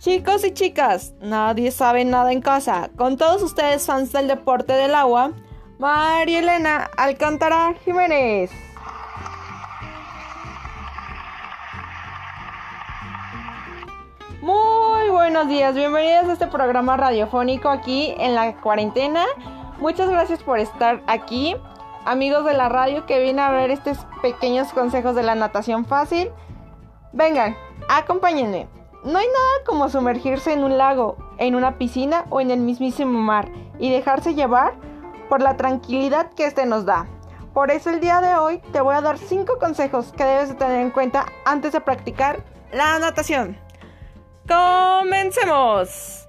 Chicos y chicas, nadie sabe nada en casa. Con todos ustedes fans del deporte del agua, María Elena Alcántara Jiménez. Muy buenos días, bienvenidos a este programa radiofónico aquí en la cuarentena. Muchas gracias por estar aquí, amigos de la radio que vienen a ver estos pequeños consejos de la natación fácil. Vengan, acompáñenme. No hay nada como sumergirse en un lago, en una piscina o en el mismísimo mar y dejarse llevar por la tranquilidad que este nos da. Por eso el día de hoy te voy a dar 5 consejos que debes de tener en cuenta antes de practicar la natación. ¡Comencemos!